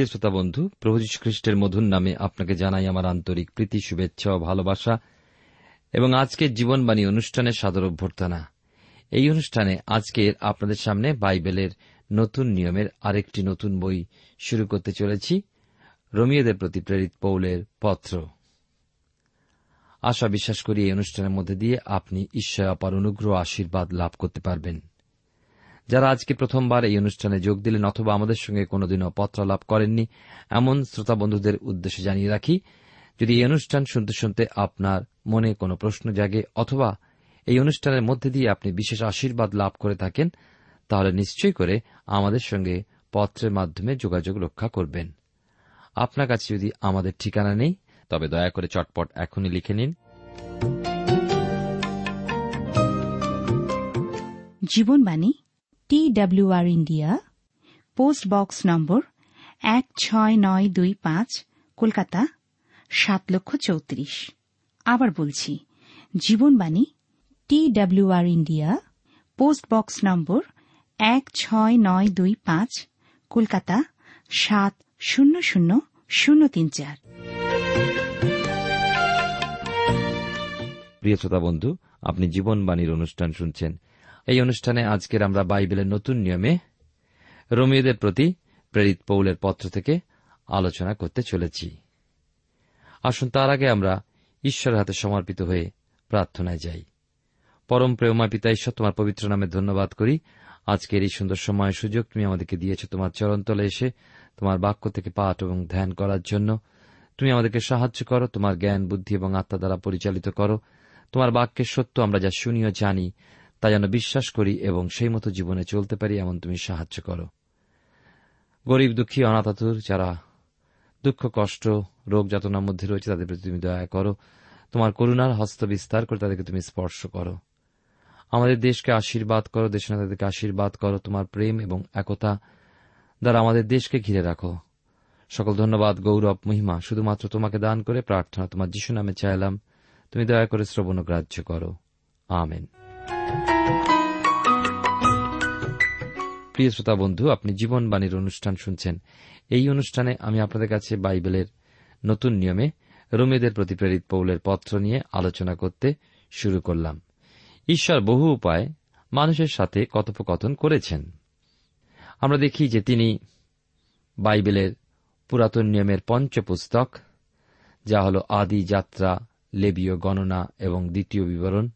প্রিয় শ্রোতা বন্ধু, প্রভু খ্রিস্টের মধুর নামে আপনাকে জানাই আমার আন্তরিক প্রীতি, শুভেচ্ছা ও ভালোবাসা এবং আজকের জীবনবাণী অনুষ্ঠানের সাদর অভ্যর্থনা। এই অনুষ্ঠানে আজকের আপনাদের সামনে বাইবেলের নতুন নিয়মের আরেকটি নতুন বই শুরু করতে চলেছি, রোমিওদের প্রতি প্রেরিত পৌলের পত্র। আশা বিশ্বাস করি এই অনুষ্ঠানের মধ্যে দিয়ে আপনি ঈশ্বর অপার অনুগ্রহ আশীর্বাদ লাভ করতে পারবেন। যারা আজকে প্রথমবার এই অনুষ্ঠানে যোগ দিলেন অথবা আমাদের সঙ্গে কোনোদিনও পত্রালাপ করেননি, এমন শ্রোতা বন্ধুদের উদ্দেশ্যে জানিয়ে রাখি, যদি এই অনুষ্ঠান শুনতে শুনতে আপনার মনে কোনো প্রশ্ন জাগে অথবা এই অনুষ্ঠানের মধ্যে দিয়ে আপনি বিশেষ আশীর্বাদ লাভ করে থাকেন, তাহলে নিশ্চয়ই করে আমাদের সঙ্গে পত্রের মাধ্যমে যোগাযোগ রক্ষা করবেন। আপনার কাছে যদি আমাদের ঠিকানা নেই, তবে দয়া করে চটপট এখনই লিখে নিন। Jibanbani T W R India post box number এক ছয় নয় দুই পাঁচ, কলকাতা, সাত লক্ষ চৌত্রিশ। আবার বলছি, Jibanbani T W R India post box number এক ছয় নয় দুই পাঁচ, কলকাতা, সাত শূন্য শূন্য শূন্য তিন চার। প্রিয় শ্রোতা বন্ধু, আপনি জীবনবাণীর অনুষ্ঠান শুনছেন এই অনুষ্ঠানে আজকের আমরা বাইবেলের নতুন নিয়মে রোমিওদের প্রতি প্রেরিত পৌলের পত্র থেকে আলোচনা করতে চলেছি। আসুন তার আগে আমরা ঈশ্বরের হাতে সমর্পিত হয়ে প্রার্থনায় যাই। পরম প্রেমা পিতা, ঈশ্বর তোমার পবিত্র নামে ধন্যবাদ করি। আজকের এই সুন্দর সময় সুযোগ তুমি আমাদেরকে দিয়েছ তোমার চরণতলে এসে, তোমার বাক্য থেকে পাঠ এবং ধ্যান করার জন্য। তুমি আমাদেরকে সাহায্য করো, তোমার জ্ঞান, বুদ্ধি এবং আত্মা দ্বারা পরিচালিত করো। তোমার বাক্যের সত্য আমরা যা শুনিও জানি তা যেন বিশ্বাস করি এবং সেই মতো জীবনে চলতে পারি এমন তুমি সাহায্য করো। গরিব, দুঃখী, অনাথাতুর যারা দুঃখ, কষ্ট, রোগ, যাতনার মধ্যে রয়েছে, তাদের প্রতি তুমি দয়া করো। তোমার করুণার হস্ত বিস্তার করে তাদেরকে তুমি স্পর্শ করো। আমাদের দেশকে আশীর্বাদ করো দেশনাথদেরকে আশীর্বাদ করো। তোমার প্রেম এবং একতা দ্বারা আমাদের দেশকে ঘিরে রাখো। সকল ধন্যবাদ, গৌরব, মহিমা। শুধুমাত্র তোমাকে দান করে প্রার্থনা তোমার যিশু নামে চাইলাম। তুমি দয়া করে শ্রবণ গ্রাহ্য করো। আমেন। প্রিয় শ্রোতা বন্ধু, আপনি জীবনবাণীর অনুষ্ঠান শুনছেন। এই অনুষ্ঠানে আমি আপনাদের কাছে বাইবেলের নতুন নিয়মে রোমেদের প্রতি প্রেরিত পৌলের পত্র নিয়ে আলোচনা করতে শুরু করলাম। ঈশ্বর বহু উপায় মানুষের সাথে কথোপকথন করেছেন। আমরা দেখি যে তিনি বাইবেলের পুরাতন নিয়মের পঞ্চপুস্তক, যা হল আদি যাত্রা, লেবীয় গণনা এবং দ্বিতীয় বিবরণ,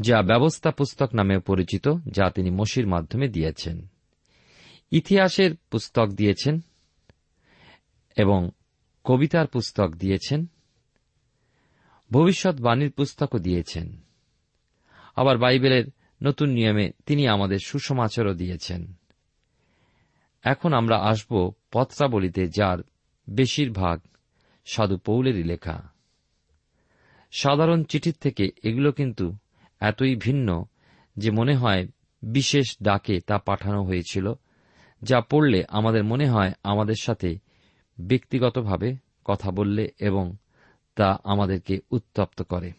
যা ব্যবস্থা পুস্তক নামে পরিচিত, যা তিনি মসির মাধ্যমে দিয়েছেন। ইতিহাসের পুস্তক দিয়েছেন এবং কবিতার পুস্তক দিয়েছেন ভবিষ্যৎবাণীর পুস্তকও দিয়েছেন। আবার বাইবেলের নতুন নিয়মে তিনি আমাদের সুসমাচারও দিয়েছেন। এখন আমরা আসব পত্রাবলিতে, যার বেশিরভাগ সাধু পৌলেরই লেখা। সাধারণ চিঠির থেকে এগুলো কিন্তু এতই ভিন্ন যে মনে হয় বিশেষ ডাকে তা পাঠানো হয়েছিল। যা পড়লে আমাদের মনে হয় আমাদের সাথে ব্যক্তিগতভাবে কথা বললে এবং তা আমাদেরকে উত্তপ্ত করে।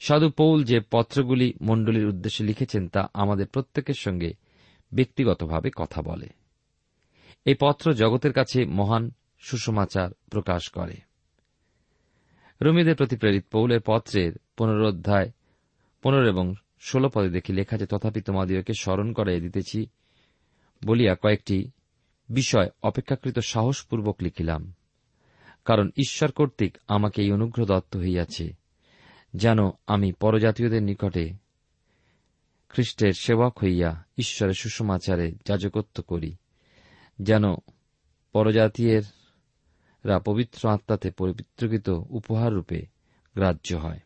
সাধু পৌল যে পত্রগুলি মণ্ডলীর উদ্দেশ্যে লিখেছেন তা আমাদের প্রত্যেকের সঙ্গে ব্যক্তিগতভাবে কথা বলে। এই পত্র জগতের কাছে মহান সুষমাচার প্রকাশ করে। রমিদের প্রতি প্রেরিত পৌলের পত্রের পুনরোধ্যায়, পনেরো এবং ষোল পদে দেখি লেখা যে তথাপি তোমাদিওকে স্মরণ করাই দিতেছি বলিয়া কয়েকটি বিষয় অপেক্ষাকৃত সাহসপূর্বক লিখিলাম। কারণ ঈশ্বর কর্তৃক আমাকে এই অনুগ্রহ দত্ত হইয়াছে, যেন আমি পরজাতীয়দের নিকটে খ্রিস্টের সেবক হইয়া ঈশ্বরের সুষমাচারে যাজকত্ব করি, যেন পরজাতীয়রা পবিত্র আত্মাতে পবিত্রকৃত উপহার রূপে গ্রাহ্য হয়।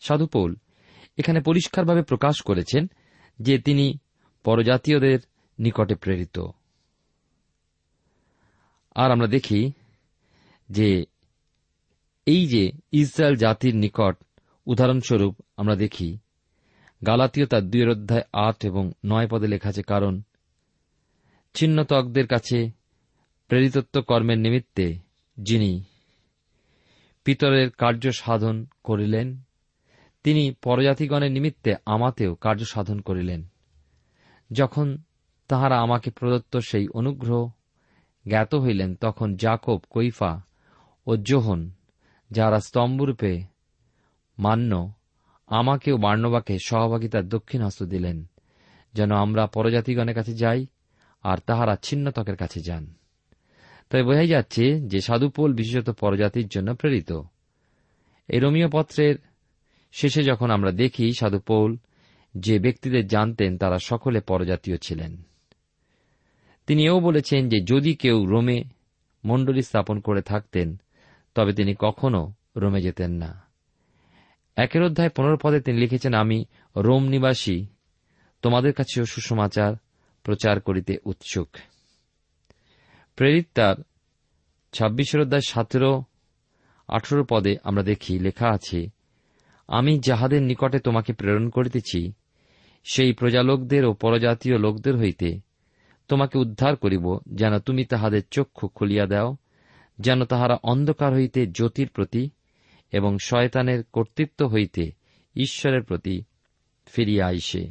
সাধুপৌল এখানে পরিষ্কারভাবে প্রকাশ করেছেন যে তিনি পরজাতীয়দের নিকটে প্রেরিত। আর আমরা দেখি যে এই যে ইসরায়েল জাতির নিকট উদাহরণস্বরূপ আমরা দেখি, গালাতীয় তার দুই অধ্যায় আট এবং নয় পদে লেখা আছে, কারণ চিহ্নতকদের কাছে প্রেরিতত্ব কর্মের নিমিত্তে যিনি পিতরের কার্য সাধন করিলেন, তিনি পরজাতিগণের নিমিত্তে আমাতেও কার্য সাধন করিলেন। যখন তাহারা আমাকে প্রদত্ত সেই অনুগ্রহ জ্ঞাত হইলেন তখন জাকব কৈফা ও জোহন, যারা স্তম্ভরূপে মান্য, আমাকেও বার্ণবাকে সহভাগিতার দক্ষিণ হস্ত দিলেন, যেন আমরা পরজাতিগণের কাছে যাই আর তাহারা ছিন্নতকের কাছে যান। তাই বোঝাই যাচ্ছে যে সাধুপোল বিশেষত পরজাতির জন্য প্রেরিত। এই রোমিও পত্রের শেষে যখন আমরা দেখি সাধুপৌল যে ব্যক্তিদের জানতেন তারা সকলে পরজাতীয় ছিলেন। তিনি এও বলেছেন যে যদি কেউ রোমে মণ্ডলী স্থাপন করে থাকতেন, তবে তিনি কখনো রোমে যেতেন না। একের অধ্যায় পনেরো পদে তিনি লিখেছেন, আমি রোম নিবাসী, তোমাদের কাছেও সুসমাচার প্রচার করিতে উৎসুক। প্রেরিত তার ছাব্বিশের অধ্যায় সতেরো, আঠেরো পদে আমরা দেখি, লেখা আছে, আমি যাহাদের নিকটে তোমাকে প্রেরণ করিতেছি, সেই প্রজালোকদের ও পরজাতীয় লোকদের হইতে তোমাকে উদ্ধার করিব, যেন তুমি তাহাদের চক্ষু খুলিয়া দাও, যেন তাহারা অন্ধকার হইতে জ্যোতির প্রতি এবং শয়তানের কর্তৃত্ব হইতে ঈশ্বরের প্রতি ফিরিয়া আইসে।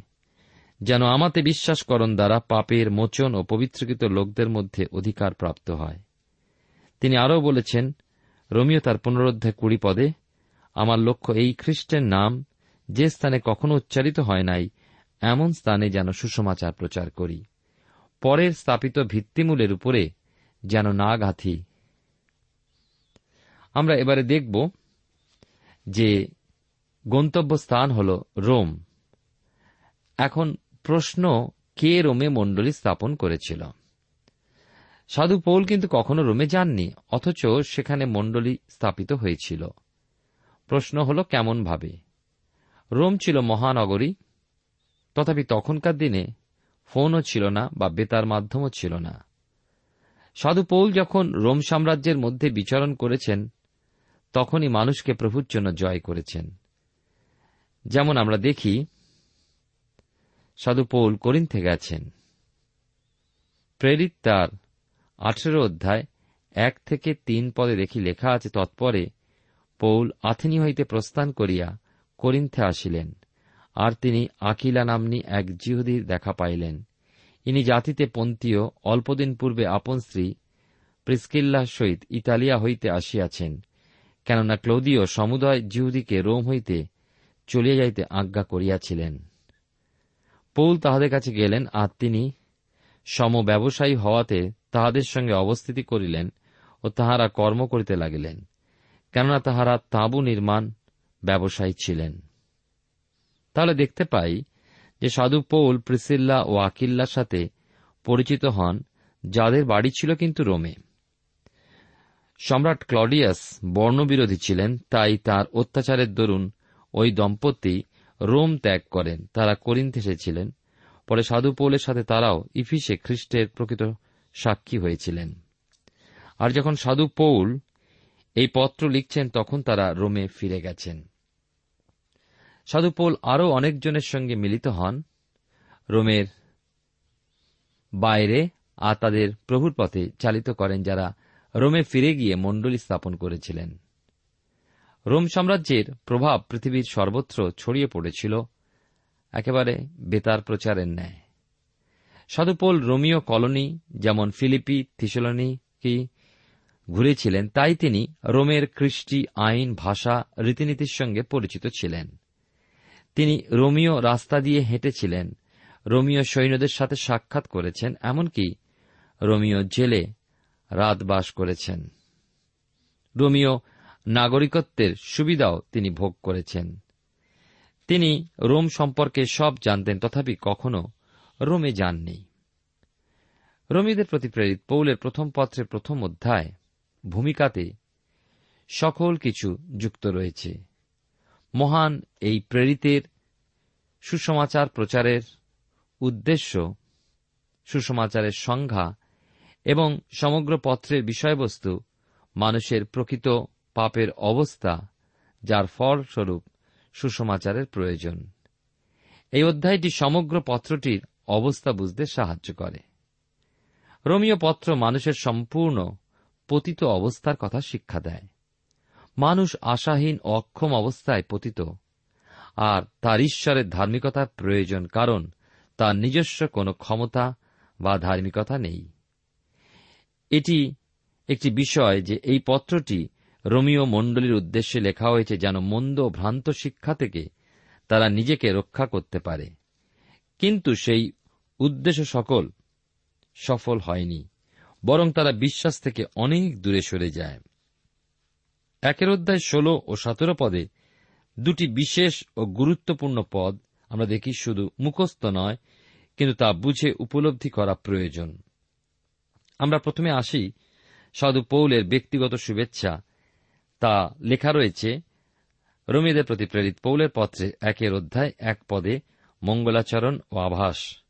যেন আমাতে বিশ্বাসকরণ দ্বারা পাপের মোচন ও পবিত্রকৃত লোকদের মধ্যে অধিকার প্রাপ্ত হয়। তিনি আরও বলেছেন, রোমিও তার পুনরুদ্ধায় কুড়ি পদে, আমার লক্ষ্য এই খ্রিস্টের নাম, যে স্থানে কখনো উচ্চারিত হয় নাই, এমন স্থানে যেন সুসমাচার প্রচার করি। পরের স্থাপিত ভিত্তিমূলের উপরে যেন না গাঁথি আমরা এবারে দেখব যে গন্তব্য স্থান হল রোম। এখন প্রশ্ন, কে রোমে মণ্ডলী স্থাপন করেছিল? সাধু পৌল কিন্তু কখনো রোমে যাননি, অথচ সেখানে মণ্ডলী স্থাপিত হয়েছিল। প্রশ্ন হল, কেমনভাবে? রোম ছিল মহানগরী, তথাপি তখনকার দিনে ফোনও ছিল না বা বেতার মাধ্যমও ছিল না। সাধু পৌল যখন রোম সাম্রাজ্যের মধ্যে বিচরণ করেছেন, তখনই মানুষকে প্রভুর জন্য জয় করেছেন। যেমন আমরা দেখি, সাধু পৌল করিন্থে গেছেন। প্রেরিত তার আঠেরো অধ্যায় এক থেকে তিন পদে দেখি লেখা আছে, তৎপরে পৌল আথেনি হইতে প্রস্থান করিয়া করিন্থে আসিলেন। আর তিনি আকিলা নাম্নী এক জিহুদির দেখা পাইলেন। ইনি জাতিতে পন্থীয় অল্পদিন পূর্বে আপন স্ত্রী প্রিস্কিল্লার সহিত ইতালিয়া হইতে আসিয়াছেন, কেননা ক্লোদীয় সমুদয় জিহুদিকে রোম হইতে চলিয়া যাইতে আজ্ঞা করিয়াছিলেন। পৌল তাহাদের কাছে গেলেন আর তিনি সম ব্যবসায়ী হওয়াতে তাহাদের সঙ্গে অবস্থিতি করিলেন ও তাহারা কর্ম করিতে লাগিলেন, কেননা তাহারা তাঁবু নির্মাণ ব্যবসায়ী ছিলেন। তাহলে দেখতে পাই যে সাধু পৌল, প্রিসিল্লা ও আকিল্লার সাথে পরিচিত হন, যাদের বাড়ি ছিল কিন্তু রোমে। সম্রাট ক্লডিয়াস বর্ণবিরোধী ছিলেন, তাই তার অত্যাচারের দরুন ওই দম্পতি রোম ত্যাগ করেন, তারা করিন্থ এসেছিলেন পরে সাধু পৌলের সাথে তারাও ইফিসে খ্রিস্টের প্রকৃত সাক্ষী হয়েছিলেন। আর যখন সাধু পৌল এই পত্র লিখছেন, তখন তারা রোমে ফিরে গেছেন। সাধুপোল আরও অনেকজনের সঙ্গে মিলিত হন। রোমের বাইরে আর তাদের প্রভুর পথে চালিত করেন যারা রোমে ফিরে গিয়ে মণ্ডলী স্থাপন করেছিলেন। রোম সাম্রাজ্যের প্রভাব পৃথিবীর সর্বত্র ছড়িয়ে পড়েছিল, একেবারে বেতার প্রচারের ন্যায়। সাধুপোল রোমীয় কলোনি, যেমন ফিলিপি, থিসলনি ঘুরেছিলেন, তাই তিনি রোমের কৃষ্টি আইন, ভাষা, রীতিনীতির সঙ্গে পরিচিত ছিলেন। তিনি রোমিও রাস্তা দিয়ে হেঁটেছিলেন। রোমিও সৈন্যদের সাথে সাক্ষাৎ করেছেন, এমনকি রোমিও জেলে রাত বাস করেছেন। রোমিও নাগরিকত্বের সুবিধাও তিনি ভোগ করেছেন। তিনি রোম সম্পর্কে সব জানতেন, তথাপি কখনো রোমে যাননি। রোমীদের প্রতি প্রেরিত পৌলের প্রথম পত্রের প্রথম অধ্যায় ভূমিকাতে সকল কিছু যুক্ত রয়েছে। মহান এই প্রেরিতের সুসমাচার প্রচারের উদ্দেশ্য, সুসমাচারের সংজ্ঞা এবং সমগ্র পত্রের বিষয়বস্তু মানুষের প্রকৃত পাপের অবস্থা, যার ফলস্বরূপ সুসমাচারের প্রয়োজন। এই অধ্যায়টি সমগ্র পত্রটির অবস্থা বুঝতে সাহায্য করে। রোমীয় পত্র মানুষের সম্পূর্ণ পতিত অবস্থার কথা শিক্ষা দেয়। মানুষ আশাহীন অক্ষম অবস্থায় পতিত। আর তার ঈশ্বরের ধার্মিকতার প্রয়োজন কারণ তার নিজস্ব কোনো ক্ষমতা বা ধার্মিকতা নেই। এটি একটি বিষয় যে এই পত্রটি রোমিও মণ্ডলীর উদ্দেশ্যে লেখা হয়েছে যেন মন্দ ভ্রান্ত শিক্ষা থেকে তারা নিজেকে রক্ষা করতে পারে। কিন্তু সেই উদ্দেশ্য সকল সফল হয়নি, বরং তারা বিশ্বাস থেকে অনেক দূরে সরে যায়। একের অধ্যায় ষোলো ও সতেরো পদে দুটি বিশেষ ও গুরুত্বপূর্ণ পদ আমরা দেখি শুধু মুখস্থ নয়, কিন্তু তা বুঝে উপলব্ধি করা প্রয়োজন। আমরা প্রথমে আসি সাধু পৌলের ব্যক্তিগত শুভেচ্ছা। তা লেখা রয়েছে, রমিদের প্রতি প্রেরিত পৌলের পত্রে একের অধ্যায় এক পদে মঙ্গলাচরণ ও আভাস।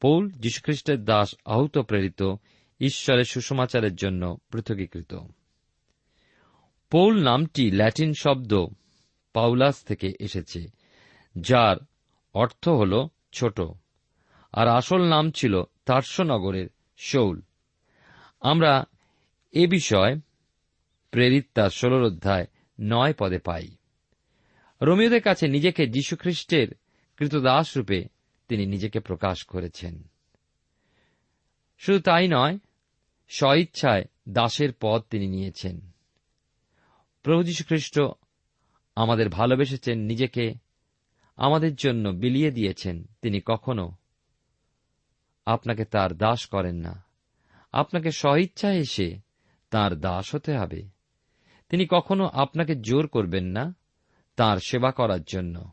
পৌল যীশুখ্রিস্টের দাস আহত প্রেরিত ঈশ্বরের সুষমাচারের জন্য পৃথকীকৃত। পৌল নামটি ল্যাটিন শব্দ পাউলাস থেকে এসেছে, যার অর্থ হল ছোট, আর আসল নাম ছিল তার্সনগরের শৌল। আমরা এ বিষয় প্রেরিত তার ষোলর অধ্যায় নয় পদে পাই। রোমিওদের কাছে নিজেকে যীশুখ্রিস্টের কৃতদাস রূপে তিনি নিজেকে প্রকাশ করেছেন। শুধু তাই নয়, স্বইচ্ছায় দাসের পদ তিনি নিয়েছেন। প্রভু যীশুখ্রিস্ট আমাদের ভালোবেসেছেন, নিজেকে আমাদের জন্য বিলিয়ে দিয়েছেন। তিনি কখনো আপনাকে তার দাস করেন না। আপনাকে স্বইচ্ছায় এসে তার দাস হতে হবে। তিনি কখনো আপনাকে জোর করবেন না তার সেবা করার জন্য।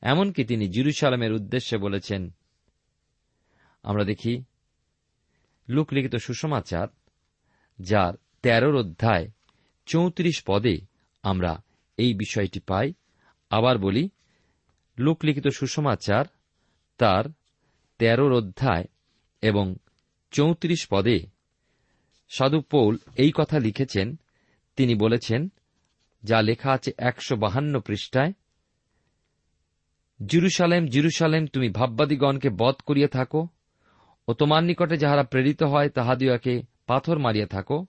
এমনকি তিনি জিরুসালামের উদ্দেশ্যে বলেছেন, আমরা দেখি লোকলিখিত সুষমাচার, যার তেরোর অধ্যায় চৌত্রিশ পদে আমরা এই বিষয়টি পাই। আবার বলি, লোকলিখিত সুষমাচার তার তেরোর অধ্যায় এবং চৌত্রিশ পদে সাধু পৌল এই কথা লিখেছেন। তিনি বলেছেন, যা লেখা আছে একশো বাহান্ন পৃষ্ঠায়, জিরুসালেম জিরুসালেম, তুমি ভাববাদীগণকে বধ করিয়া থাকো, ও তোমার নিকটে যাহারা প্রেরিত হয় তাহাদিওকে পাথর মারিয়া থাকো।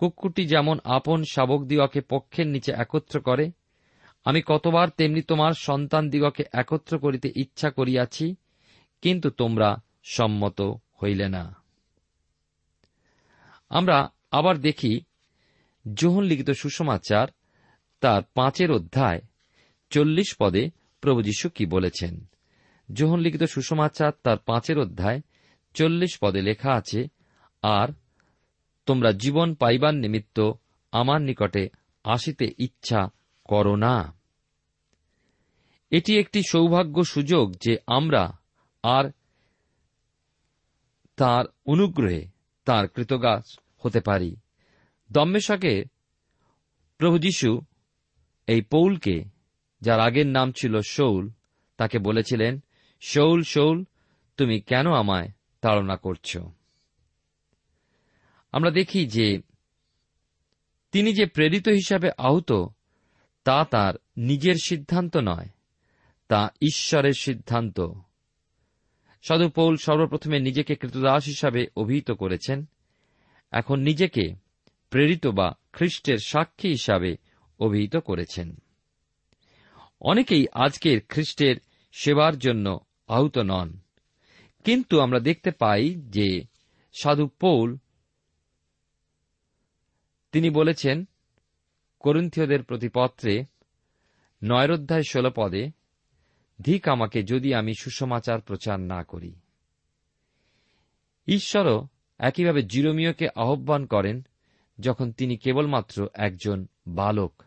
কুকুরটি যেমন আপন শাবক দিওয়াকে পক্ষের নিচে একত্র করে, আমি কতবার তেমনি তোমার সন্তান দিগকে একত্র করিতে ইচ্ছা করিয়াছি, কিন্তু তোমরা সম্মত হইলে না। আমরা আবার দেখি যোহন লিখিত সুষমাচার তার পাঁচের অধ্যায়, চল্লিশ পদে প্রভু যীশু কি বলেছেন? যোহন লিখিত সুষমাচার তার পাঁচের অধ্যায়, চল্লিশ পদে লেখা আছে, আর তোমরা জীবন পাইবার নিমিত্ত আমার নিকটে আসিতে ইচ্ছা করো না। এটি একটি সৌভাগ্য সুযোগ যে আমরা আর তার অনুগ্রহে তার কৃতগাছ হতে পারি। দম্মেশাকে প্রভু যীশু, এই পৌলকে, যার আগের নাম ছিল শৌল, তাকে বলেছিলেন, শৌল শৌল, তুমি কেন আমায় তাড়না করছ? আমরা দেখি যে তিনি যে প্রেরিত হিসাবে আহত, তা তার নিজের সিদ্ধান্ত নয়, তা ঈশ্বরের সিদ্ধান্ত। সাধু পৌল সর্বপ্রথমে নিজেকে কৃতদাস হিসাবে অভিহিত করেছেন। এখন নিজেকে প্রেরিত বা খ্রিস্টের সাক্ষী হিসাবে অভিহিত করেছেন। অনেকেই আজকের খ্রিস্টের সেবার জন্য আহত নন। কিন্তু আমরা দেখতে পাই যে সাধু পৌল তিনি বলেছেন করুন্থীয়দের প্রতিপত্রে নয়ের অধ্যায় ষোল পদে ধিক আমাকে যদি আমি সুসমাচার প্রচার না করি। ঈশ্বরও একইভাবে জিরোমিওকে আহ্বান করেন যখন তিনি কেবলমাত্র একজন বালক,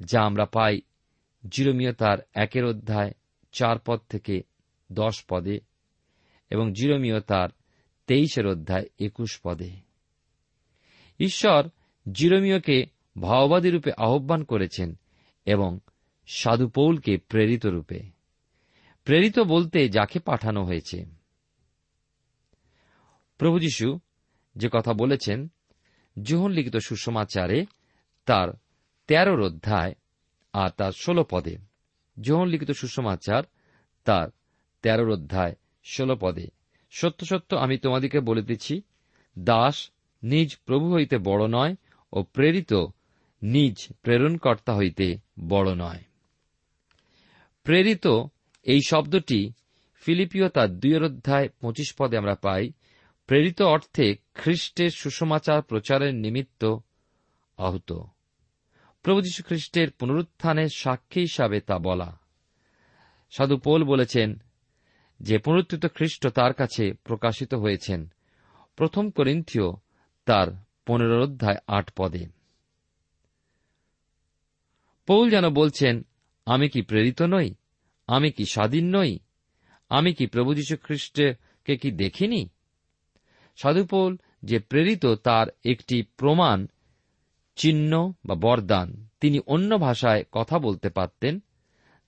যা আমরা পাই জিরোমিও তার একের অধ্যায় চার পদ থেকে দশ পদে এবং জিরোমিও তার তেইশের অধ্যায় একুশ পদে। ঈশ্বর জিরোমিওকে ভাওবাদী রূপে আহ্বান করেছেন এবং সাধু পৌলকে প্রেরিত রূপে। প্রেরিত বলতে যাকে পাঠানো হয়েছে। প্রভু যীশু যে কথা বলেছেন জোহন লিখিত সুষমাচারে তার তেরোর অধ্যায় আর তার ষোল পদে। জোহন লিখিত সুষমাচার তার তেরোর অধ্যায়, ষোল পদে। সত্য সত্য, আমি তোমাদিকে বলিতেছি দাস নিজ প্রভু হইতে বড় নয় ও প্রেরিত নিজ প্রেরণকর্তা হইতে বড় নয়। প্রেরিত এই শব্দটি ফিলিপিও তার দুইয়ের অধ্যায় পঁচিশ পদে আমরা পাই, প্রেরিত অর্থে খ্রিস্টের সুষমাচার প্রচারের নিমিত্ত আহত। প্রভু যীশু খ্রিস্টের পুনরুত্থানের সাক্ষী হিসাবে তা বলা। সাধু পোল বলেছেন, যে পুনরুত্থিত খ্রিস্ট তার কাছে প্রকাশিত হয়েছেন। প্রথম করিন্থীয় তার পনেরো অধ্যায় আট পদে। পৌল যেন বলছেন, আমি কি প্রেরিত নই? আমি কি স্বাধীন নই? আমি কি প্রভু খ্রিস্টকে কি দেখিনি? সাধুপৌল যে প্রেরিত, তার একটি প্রমাণ, চিহ্ন বা বরদান। তিনি অন্য ভাষায় কথা বলতে পারতেন,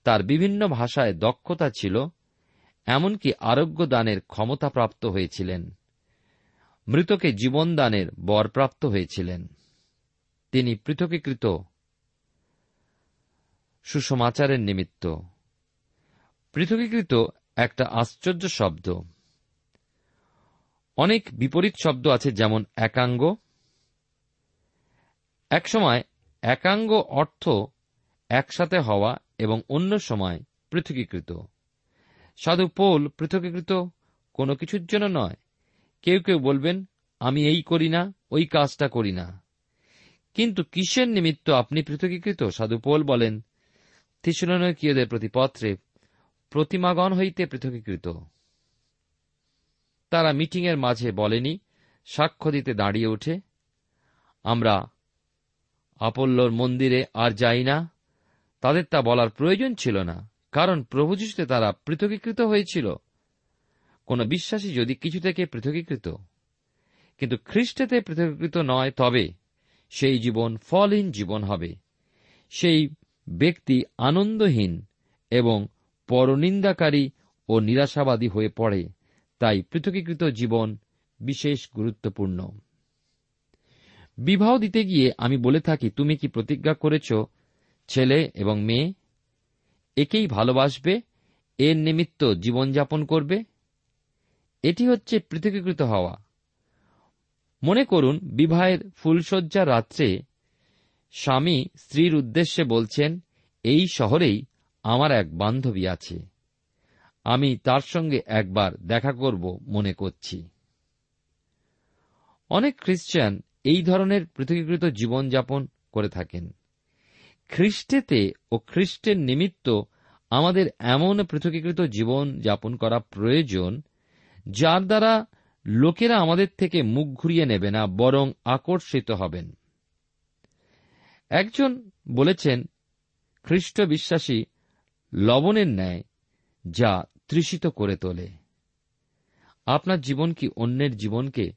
তার বিভিন্ন ভাষায় দক্ষতা ছিল, এমনকি আরোগ্য দানের ক্ষমতা প্রাপ্ত হয়েছিলেন। মৃতকে জীবনদানের বরপ্রাপ্ত হয়েছিলেন। তিনি পৃথকীকৃত সুসমাচারের নিমিত্ত। পৃথকীকৃত একটা আশ্চর্য শব্দ। অনেক বিপরীত শব্দ আছে, যেমন একাঙ্গ। একসময় একাঙ্গ অর্থ একসাথে হওয়া এবং অন্য সময় পৃথকীকৃত। সাধু পোল পৃথকীকৃত কোনো কিছুর জন্য নয়। কেউ কেউ বলবেন, আমি এই করি না, ওই কাজটা করি না। কিন্তু কিসের নিমিত্ত আপনি পৃথকীকৃত? সাধুপোল বলেন থিসলনকীয়দের প্রতি পত্রে প্রতিমাগণ হইতে পৃথকীকৃত। তারা মিটিংয়ের মাঝে বলেনি, সাক্ষ্য দিতে দাঁড়িয়ে ওঠে, আমরা আপল্লর মন্দিরে আর যাই না। তাদের তা বলার প্রয়োজন ছিল না, কারণ প্রভু যিশুতে তারা পৃথকীকৃত হয়েছিল। কোন বিশ্বাসী যদি কিছু থেকে পৃথকীকৃত, কিন্তু খ্রিস্টেতে পৃথকীকৃত নয়, তবে সেই জীবন ফলহীন জীবন হবে। সেই ব্যক্তি আনন্দহীন এবং পরনিন্দাকারী ও নিরাশাবাদী হয়ে পড়ে, তাই পৃথকীকৃত জীবন বিশেষ গুরুত্বপূর্ণ। বিবাহ দিতে গিয়ে আমি বলে থাকি, তুমি কি প্রতিজ্ঞা করেছ, ছেলে এবং মেয়ে? একেই ভালোবাসবে, এর নিমিত্ত জীবনযাপন করবে? এটি হচ্ছে পৃথকীকৃত হওয়া। মনে করুন, বিবাহের ফুলশয্যা রাত্রে স্বামী স্ত্রীর উদ্দেশ্যে বলছেন, এই শহরেই আমার এক বান্ধবী আছে। আমি তার সঙ্গে একবার দেখা করব মনে করছি। অনেক খ্রিস্টান এই ধরনের পৃথকীকৃত জীবনযাপন করে থাকেন। খ্রিস্টেতে ও খ্রিস্টের নিমিত্ত আমাদের এমন পৃথকীকৃত জীবন যাপন করা প্রয়োজন যার দ্বারা লোকেরা আমাদের থেকে মুখ ঘুরিয়ে নেবে না, বরং আকর্ষিত হবেন। একজন বলেছেন, খ্রিস্ট বিশ্বাসী লবণের ন্যায় যা তৃষিত করে তোলে। আপনার জীবন কি অন্যের জীবনকে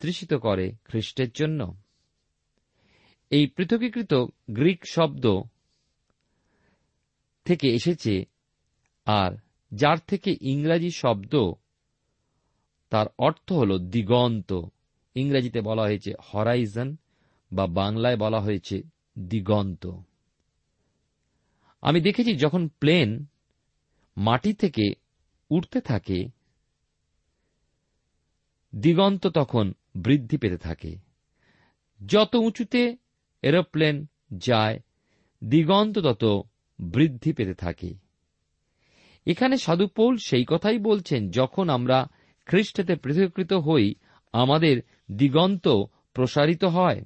তৃষিত করে খ্রিস্টের জন্য? এই পৃথকীকৃত গ্রিক শব্দ থেকে এসেছে, আর যার থেকে ইংরাজি শব্দ তার অর্থ হল দিগন্ত। ইংরেজিতে বলা হয়েছে হরাইজন বা বাংলায় বলা হয়েছে দিগন্ত। আমি দেখেছি যখন প্লেন মাটি থেকে উঠতে থাকে, দিগন্ত তখন বৃদ্ধি পেতে থাকে। যত উঁচুতে এরোপ্লেন যায়, দিগন্ত তত বৃদ্ধি পেতে থাকে। এখানে সাধুপৌল সেই কথাই বলছেন, যখন আমরা খ্রিস্টতে পৃথকৃত হই আমাদের দিগন্ত প্রসারিত হয়।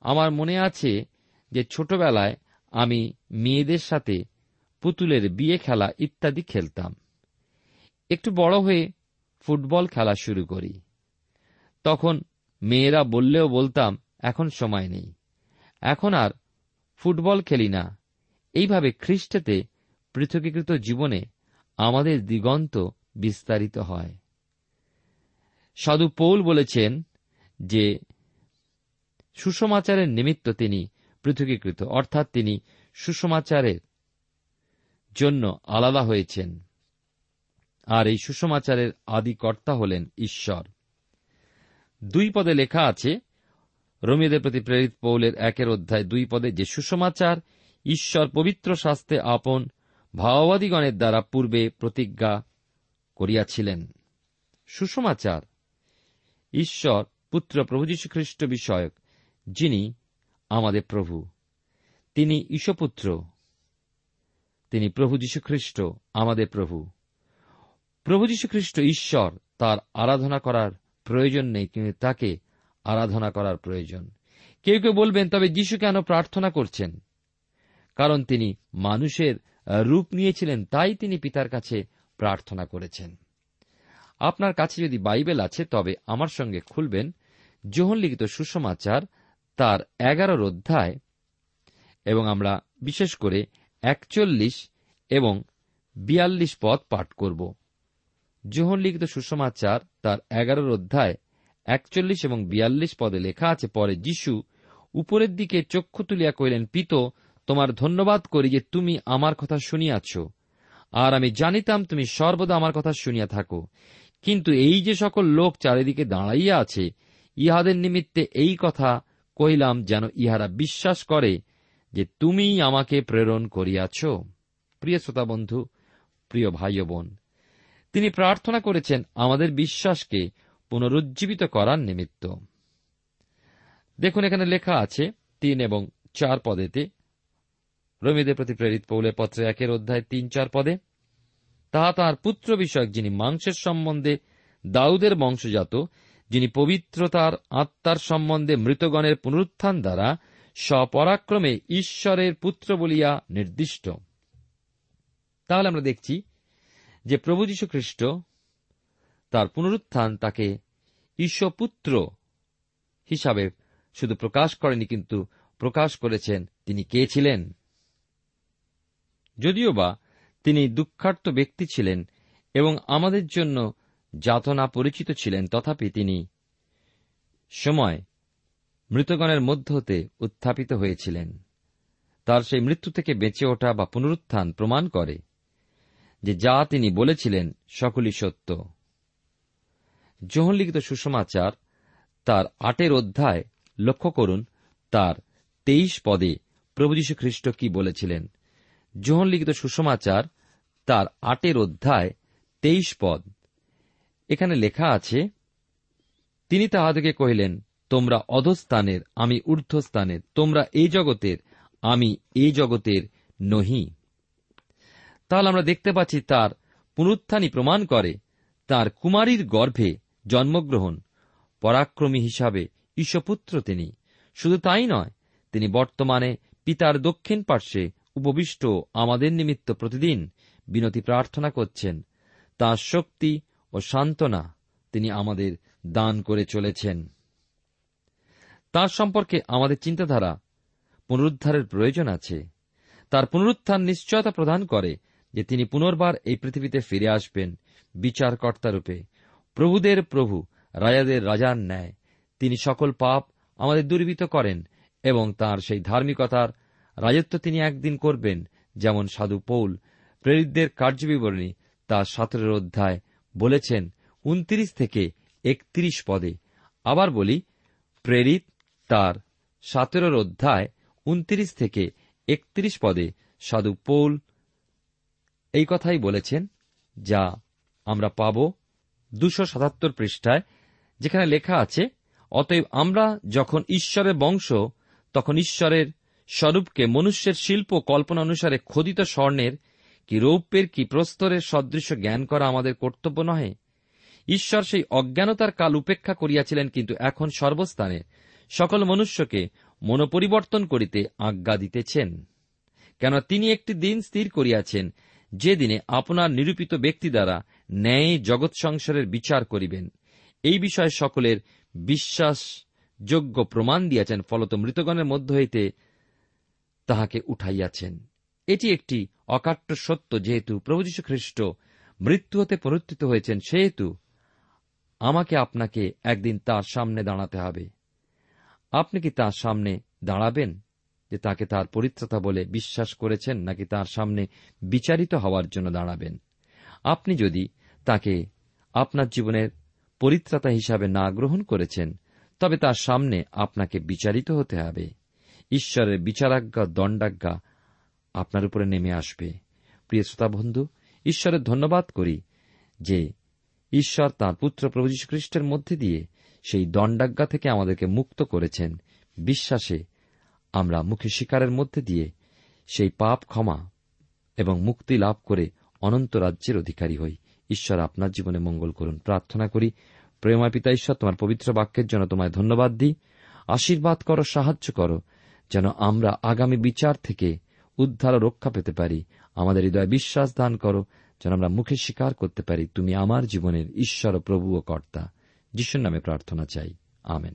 আমার মনে আছে যে ছোটবেলায় আমি মেয়েদের সাথে পুতুলের বিয়ে খেলা ইত্যাদি খেলতাম। একটু বড় হয়ে ফুটবল খেলা শুরু করি। তখন মেয়েরা বললেও বলতাম, এখন সময় নেই। এখন আর ফুটবল খেলি না। এইভাবে খ্রিস্টেতে পৃথকীকৃত জীবনে আমাদের দিগন্ত বিস্তারিত হয়। সাধু পৌল বলেছেন যে সুসমাচারের নিমিত্ত তিনি পৃথকীকৃত, অর্থাৎ তিনি সুসমাচারের জন্য আলাদা হয়েছেন। আর এই সুসমাচারের আদিকর্তা হলেন ঈশ্বর। দুই পদে লেখা আছে রমিদের প্রতি প্রেরিত পৌলের একের অধ্যায় দুই পদে যে সুসমাচার ঈশ্বর পবিত্র শাস্তে আপন ভাওবাদীগণের দ্বারা পূর্বে প্রতিজ্ঞা করিয়াছিলেন। সুসমাচার ঈশ্বর পুত্র প্রভু যীশুখ্রিস্ট বিষয়ক, যিনি আমাদের প্রভু। তিনি ঈশ্বপুত্র তিনি প্রভু যীশুখ্রিস্ট আমাদের প্রভু। প্রভু যীশুখ্রিস্ট ঈশ্বর, তার আরাধনা করার প্রয়োজন নেই কিন্তু তাকে আরাধনা করার প্রয়োজন। কেউ কেউ বলবেন, তবে যীশু কেন প্রার্থনা করছেন? কারণ তিনি মানুষের রূপ নিয়েছিলেন, তাই তিনি পিতার কাছে প্রার্থনা করেছেন। আপনার কাছে যদি বাইবেল আছে, তবে আমার সঙ্গে খুলবেন যোহন লিখিত সুসমাচার তার এগারোর অধ্যায় এবং আমরা বিশেষ করে একচল্লিশ এবং বিয়াল্লিশ পদ পাঠ করব। যোহন লিখিত সুসমাচার তার এগারোর অধ্যায় একচল্লিশ এবং বিয়াল্লিশ পদে লেখা আছে, পরে যিশু উপরের দিকে চক্ষু তুলিয়া কহিলেন, পিত, তোমার ধন্যবাদ করি যে তুমি আমার কথা শুনিয়াছ। আর আমি জানিতাম তুমি সর্বদা আমার কথা শুনিয়া থাকো। কিন্তু এই যে সকল লোক চারিদিকে দাঁড়াইয়া আছে, ইহাদের নিমিত্তে এই কথা কহিলাম যেন ইহারা বিশ্বাস করে যে তুমি আমাকে প্রেরণ করিয়াছ। প্রিয় শ্রোতা বন্ধু, প্রিয় ভাই বোন, তিনি প্রার্থনা করেছেন আমাদের বিশ্বাসকে পুনরুজ্জীবিত করার নিমিত্ত। দেখুন এখানে লেখা আছে তিন এবং চার পদেতে রমিদের প্রতি প্রেরিত পৌলের পত্রে একের অধ্যায় তিন চার পদে, তাহা তাহার পুত্র বিষয়ক যিনি মাংসের সম্বন্ধে দাউদের বংশজাত, যিনি পবিত্রতার আত্মার সম্বন্ধে মৃতগণের পুনরুত্থান দ্বারা স্বপরাক্রমে ঈশ্বরের পুত্র বলিয়া নির্দিষ্ট। তাহলে আমরা দেখছি যে প্রভু যীশু খ্রিস্ট তার পুনরুত্থান তাকে ঈশ্বপুত্র হিসাবে শুধু প্রকাশ করেনি, কিন্তু প্রকাশ করেছেন তিনি কে ছিলেন? যদিও বা তিনি দুঃখার্ত ব্যক্তি ছিলেন এবং আমাদের জন্য যাতনা পরিচিত ছিলেন, তথাপি তিনি সময় মৃতগণের মধ্য হতে উত্থাপিত হয়েছিলেন। তার সেই মৃত্যু থেকে বেঁচে ওঠা বা পুনরুত্থান প্রমাণ করে যে যা তিনি বলেছিলেন সকলই সত্য। লিখিত সুসমাচার তার আটের অধ্যায় লক্ষ্য করুন, তার তেইশ পদে প্রভু যীশু খ্রিস্ট কি বলেছিলেন? লিখিত সুসমাচার তার আটের অধ্যায় তেইশ পদ। এখানে লেখা আছে, তিনি তাহাদেরকে কহিলেন, তোমরা অধস্থানের, আমি ঊর্ধ্বস্থানের, তোমরা এই জগতের, আমি এই জগতের নহি। তাহলে আমরা দেখতে পাচ্ছি তার পুনরুত্থানই প্রমাণ করে তার কুমারীর গর্ভে জন্মগ্রহণ পরাক্রমী হিসাবে ঈশ্বপুত্র তিনি। শুধু তাই নয়, তিনি বর্তমানে পিতার দক্ষিণ পার্শ্বে উপবিষ্ট আমাদের নিমিত্ত প্রতিদিন বিনতি প্রার্থনা করছেন। তাঁর শক্তি ও সান্ত্বনা তিনি আমাদের দান করে চলেছেন। তার সম্পর্কে আমাদের চিন্তাধারা পুনরুদ্ধারের প্রয়োজন আছে। তার পুনরুত্থান নিশ্চয়তা প্রদান করে যে তিনি পুনর্বার এই পৃথিবীতে ফিরে আসবেন বিচারকর্তারূপে প্রভুদের প্রভু, রাজাদের রাজার ন্যায়। তিনি সকল পাপ আমাদের দুর্বৃত করেন এবং তার সেই ধার্মিকতার রাজত্ব তিনি একদিন করবেন, যেমন সাধু পৌল। প্রেরিতদের কার্যবিবরণী তার সতেরোর অধ্যায় বলেছেন, উনত্রিশ থেকে একত্রিশ পদে। আবার বলি, প্রেরিত তার সতেরোর অধ্যায় উনত্রিশ থেকে একত্রিশ পদে সাধু পৌল এই কথাই বলেছেন, যা আমরা পাব দুশো সাতাত্তর পৃষ্ঠায়, যেখানে লেখা আছে, অতএব আমরা যখন ঈশ্বরের বংশ, তখন ঈশ্বরের স্বরূপকে মনুষ্যের শিল্প কল্পনা অনুসারে খোদিত স্বর্ণের কি রৌপ্যের কি প্রস্তরের সদৃশ্য জ্ঞান করা আমাদের কর্তব্য নহে? ঈশ্বর সেই অজ্ঞানতার কাল উপেক্ষা করিয়াছিলেন কিন্তু এখন সর্বস্থানে সকল মনুষ্যকে মনোপরিবর্তন করিতে আজ্ঞা দিতেছেন। কেন তিনি একটি দিন স্থির করিয়াছেন, যে দিনে আপনার নিরূপিত ব্যক্তি দ্বারা ন্যায় জগৎ সংসারের বিচার করিবেন। এই বিষয়ে সকলের বিশ্বাসযোগ্য প্রমাণ দিয়াছেন, ফলত মৃতগণের মধ্য হইতে তাহাকে উঠাইয়াছেন। এটি একটি অকাট্য সত্য, যেহেতু প্রভু যীশু খ্রিস্ট মৃত্যু হতে পুনরুত্থিত হয়েছেন, সেহেতু আমাকে আপনাকে একদিন তার সামনে দাঁড়াতে হবে। আপনি কি তার সামনে দাঁড়াবেন, যে তাকে তার পরিত্রতা বলে বিশ্বাস করেছেন, নাকি তার সামনে বিচারিত হওয়ার জন্য দাঁড়াবেন? আপনি যদি তাকে আপনার জীবনের পরিত্রাতা হিসাবে না গ্রহণ করেছেন, তবে তার সামনে আপনাকে বিচারিত হতে হবে। ঈশ্বরের বিচারাজ্ঞা, দণ্ডাজ্ঞা আপনার উপরে নেমে আসবে। প্রিয় শ্রোতা বন্ধু, ঈশ্বরের ধন্যবাদ করি যে ঈশ্বর তাঁর পুত্র প্রভু খ্রিস্টের মধ্যে দিয়ে সেই দণ্ডাজ্ঞা থেকে আমাদেরকে মুক্ত করেছেন। বিশ্বাসে আমরা মুখে শিকারের মধ্যে দিয়ে সেই পাপ ক্ষমা এবং মুক্তি লাভ করে অনন্ত রাজ্যের অধিকারী হই। ঈশ্বর আপনার জীবনে মঙ্গল করুন। প্রার্থনা করি প্রেমা পিতা ঈশ্বর, তোমার পবিত্র বাক্যের জন্য তোমায় ধন্যবাদ দিই। আশীর্বাদ করো, সাহায্য করো যেন আমরা আগামী বিচার থেকে উদ্ধার রক্ষা পেতে পারি। আমাদের হৃদয়ে বিশ্বাস দান করো, যেন আমরা মুখে স্বীকার করতে পারি, তুমি আমার জীবনের ঈশ্বর ও প্রভু ও কর্তা। যিশুর নামে প্রার্থনা চাই। আমেন।